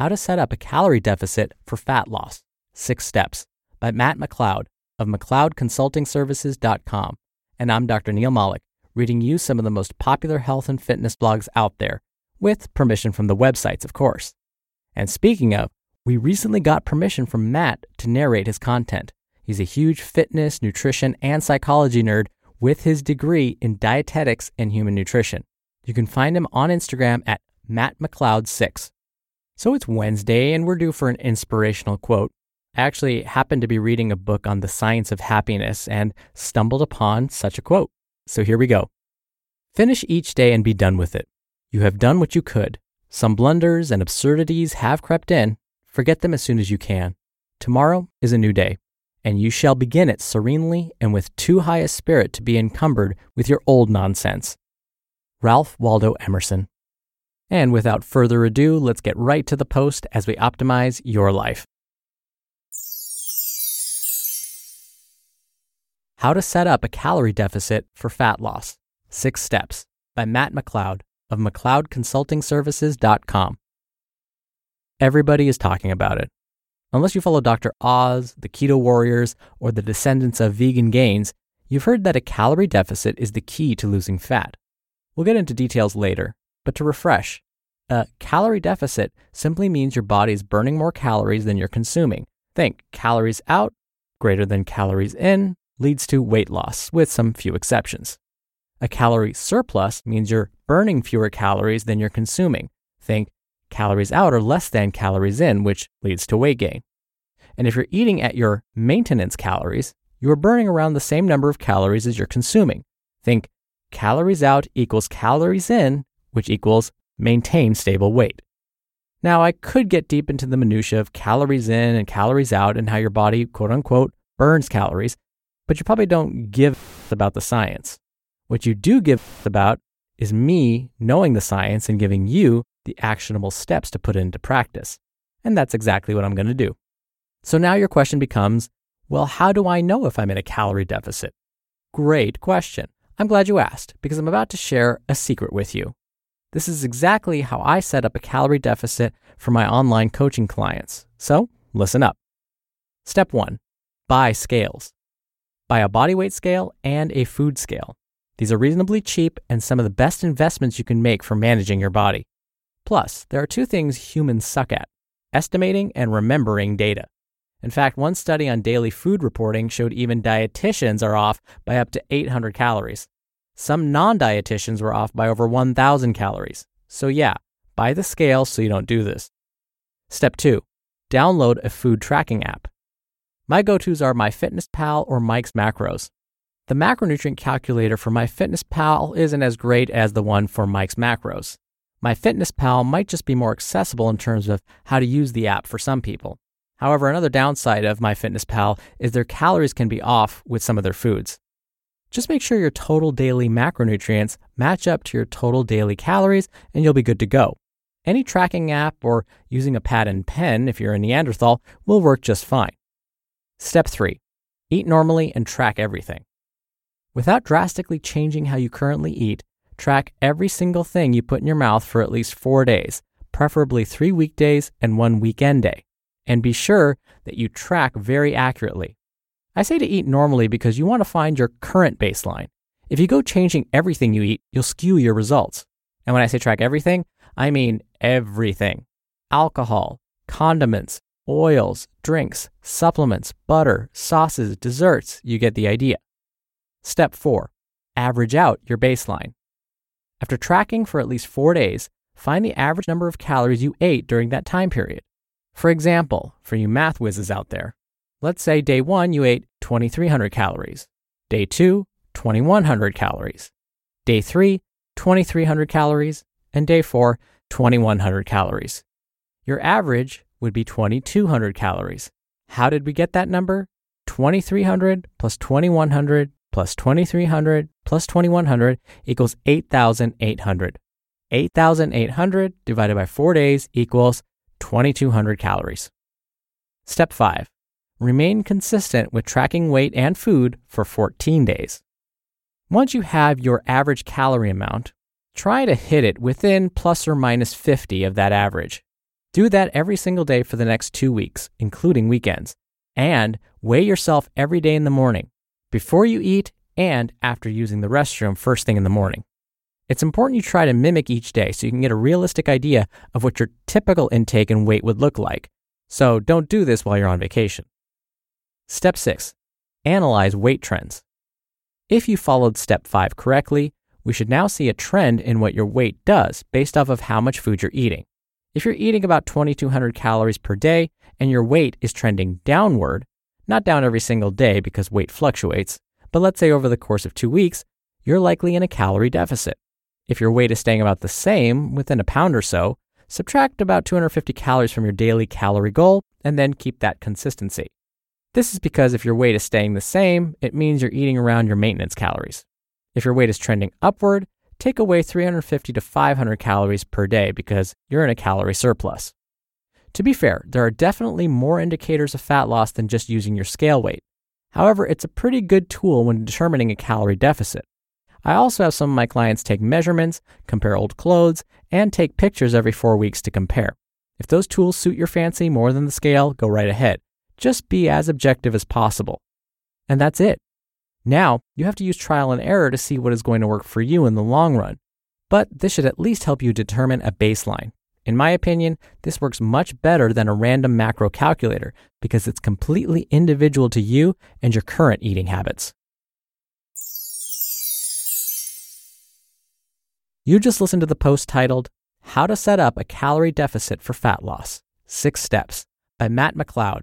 How to Set Up a Calorie Deficit for Fat Loss Six Steps by Matt McLeod of McLeodConsultingServices.com. And I'm Dr. Neil Malik, reading you some of the most popular health and fitness blogs out there, with permission from the websites, of course. And speaking of, we recently got permission from Matt to narrate his content. He's a huge fitness, nutrition, and psychology nerd with his degree in dietetics and human nutrition. You can find him on Instagram at mattmcleod6. So it's Wednesday and we're due for an inspirational quote. I actually happened to be reading a book on the science of happiness and stumbled upon such a quote. So here we go. Finish each day and be done with it. You have done what you could. Some blunders and absurdities have crept in. Forget them as soon as you can. Tomorrow is a new day, and you shall begin it serenely and with too high a spirit to be encumbered with your old nonsense. Ralph Waldo Emerson. And without further ado, let's get right to the post as we optimize your life. How to Set Up a Calorie Deficit for Fat Loss Six Steps by Matt McLeod of McLeodConsultingServices.com. Everybody is talking about it. Unless you follow Dr. Oz, the Keto Warriors, or the descendants of vegan gains, you've heard that a calorie deficit is the key to losing fat. We'll get into details later, but to refresh, a calorie deficit simply means your body is burning more calories than you're consuming. Think calories out greater than calories in leads to weight loss, with some few exceptions. A calorie surplus means you're burning fewer calories than you're consuming. Think calories out are less than calories in, which leads to weight gain. And if you're eating at your maintenance calories, you are burning around the same number of calories as you're consuming. Think calories out equals calories in, which equals maintain stable weight. Now, I could get deep into the minutia of calories in and calories out and how your body, quote unquote, burns calories, but you probably don't give about the science. What you do give about is me knowing the science and giving you the actionable steps to put into practice. And that's exactly what I'm going to do. So now your question becomes well, how do I know if I'm in a calorie deficit? Great question. I'm glad you asked because I'm about to share a secret with you. This is exactly how I set up a calorie deficit for my online coaching clients. So listen up. Step one buy scales buy a body weight scale and a food scale. These are reasonably cheap and some of the best investments you can make for managing your body. Plus, there are two things humans suck at estimating and remembering data. In fact, one study on daily food reporting showed even dietitians are off by up to 800 calories. Some non dietitians were off by over 1,000 calories. So, yeah, buy the scale so you don't do this. Step two download a food tracking app. My go tos are MyFitnessPal or Mike's Macros. The macronutrient calculator for MyFitnessPal isn't as great as the one for Mike's Macros. MyFitnessPal might just be more accessible in terms of how to use the app for some people. However, another downside of MyFitnessPal is their calories can be off with some of their foods. Just make sure your total daily macronutrients match up to your total daily calories and you'll be good to go. Any tracking app or using a pad and pen if you're a Neanderthal will work just fine. Step 3 Eat normally and track everything. Without drastically changing how you currently eat, track every single thing you put in your mouth for at least four days, preferably three weekdays and one weekend day. And be sure that you track very accurately. I say to eat normally because you want to find your current baseline. If you go changing everything you eat, you'll skew your results. And when I say track everything, I mean everything. alcohol, condiments, oils, drinks, supplements, butter, sauces, desserts. You get the idea. Step 4. Average out your baseline. After tracking for at least four days, find the average number of calories you ate during that time period. For example, for you math whizzes out there, let's say day one you ate 2,300 calories, day two, 2,100 calories, day three, 2,300 calories, and day four, 2,100 calories. Your average would be 2,200 calories. How did we get that number? 2,300 plus 2,100 plus 2,300 plus 2,100 equals 8,800. 8,800 divided by four days equals 2,200 calories. Step 5. Remain consistent with tracking weight and food for 14 days. Once you have your average calorie amount, try to hit it within plus or minus 50 of that average. Do that every single day for the next two weeks, including weekends. And weigh yourself every day in the morning before you eat and after using the restroom first thing in the morning. It's important you try to mimic each day so you can get a realistic idea of what your typical intake and weight would look like. So don't do this while you're on vacation. Step 6. Analyze weight trends. If you followed step 5 correctly, we should now see a trend in what your weight does based off of how much food you're eating. If you're eating about 2200 calories per day and your weight is trending downward, not down every single day because weight fluctuates, but let's say over the course of two weeks, you're likely in a calorie deficit. If your weight is staying about the same, within a pound or so, subtract about 250 calories from your daily calorie goal and then keep that consistency. This is because if your weight is staying the same, it means you're eating around your maintenance calories. If your weight is trending upward, take away 350 to 500 calories per day because you're in a calorie surplus. To be fair, there are definitely more indicators of fat loss than just using your scale weight. However, it's a pretty good tool when determining a calorie deficit. I also have some of my clients take measurements, compare old clothes, and take pictures every four weeks to compare. If those tools suit your fancy more than the scale, go right ahead. Just be as objective as possible. And that's it. Now, you have to use trial and error to see what is going to work for you in the long run. But this should at least help you determine a baseline. In my opinion, this works much better than a random macro calculator because it's completely individual to you and your current eating habits. You just listened to the post titled, How to Set Up a Calorie Deficit for Fat Loss Six Steps by Matt McLeod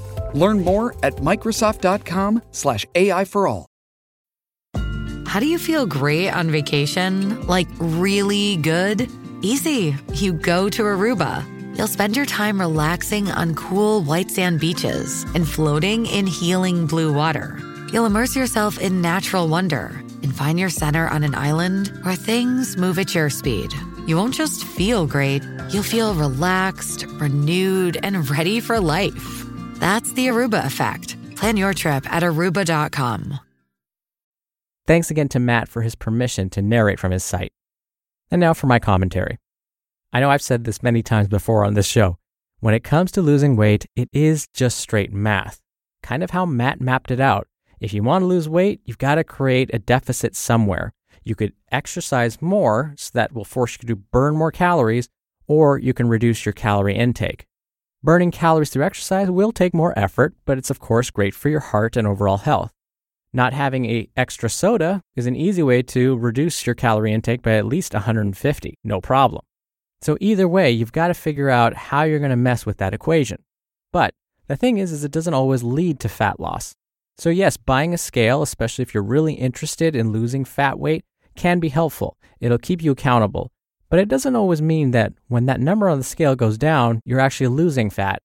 Learn more at Microsoft.com/slash AI for all. How do you feel great on vacation? Like really good? Easy. You go to Aruba. You'll spend your time relaxing on cool white sand beaches and floating in healing blue water. You'll immerse yourself in natural wonder and find your center on an island where things move at your speed. You won't just feel great, you'll feel relaxed, renewed, and ready for life. That's the Aruba effect. Plan your trip at aruba.com. Thanks again to Matt for his permission to narrate from his site. And now for my commentary. I know I've said this many times before on this show. When it comes to losing weight, it is just straight math. Kind of how Matt mapped it out. If you want to lose weight, you've got to create a deficit somewhere. You could exercise more, so that will force you to burn more calories, or you can reduce your calorie intake. Burning calories through exercise will take more effort, but it's of course great for your heart and overall health. Not having a extra soda is an easy way to reduce your calorie intake by at least 150, no problem. So either way, you've got to figure out how you're going to mess with that equation. But the thing is is it doesn't always lead to fat loss. So yes, buying a scale, especially if you're really interested in losing fat weight, can be helpful. It'll keep you accountable. But it doesn't always mean that when that number on the scale goes down, you're actually losing fat.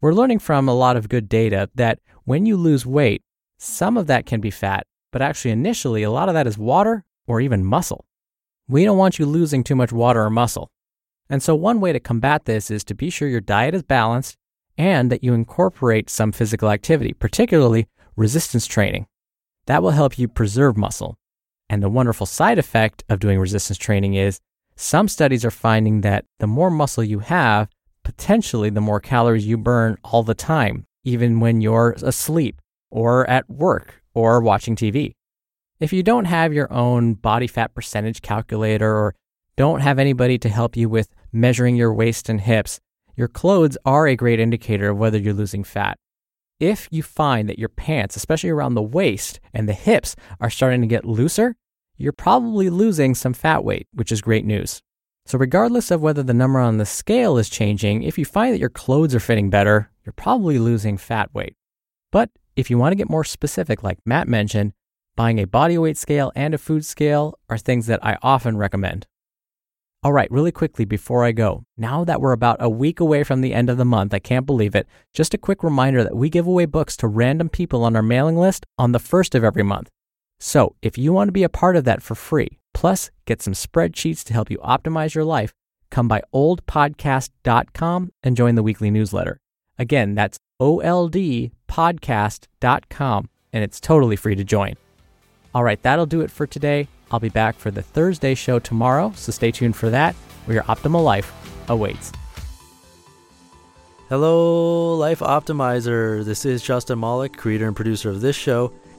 We're learning from a lot of good data that when you lose weight, some of that can be fat, but actually, initially, a lot of that is water or even muscle. We don't want you losing too much water or muscle. And so, one way to combat this is to be sure your diet is balanced and that you incorporate some physical activity, particularly resistance training. That will help you preserve muscle. And the wonderful side effect of doing resistance training is some studies are finding that the more muscle you have, potentially the more calories you burn all the time, even when you're asleep or at work or watching TV. If you don't have your own body fat percentage calculator or don't have anybody to help you with measuring your waist and hips, your clothes are a great indicator of whether you're losing fat. If you find that your pants, especially around the waist and the hips, are starting to get looser, you're probably losing some fat weight, which is great news. So, regardless of whether the number on the scale is changing, if you find that your clothes are fitting better, you're probably losing fat weight. But if you want to get more specific, like Matt mentioned, buying a body weight scale and a food scale are things that I often recommend. All right, really quickly before I go, now that we're about a week away from the end of the month, I can't believe it, just a quick reminder that we give away books to random people on our mailing list on the first of every month. So if you want to be a part of that for free, plus get some spreadsheets to help you optimize your life, come by oldpodcast.com and join the weekly newsletter. Again, that's oldpodcast.com, and it's totally free to join. All right, that'll do it for today. I'll be back for the Thursday show tomorrow, so stay tuned for that, where your optimal life awaits. Hello, Life Optimizer. This is Justin Malik, creator and producer of this show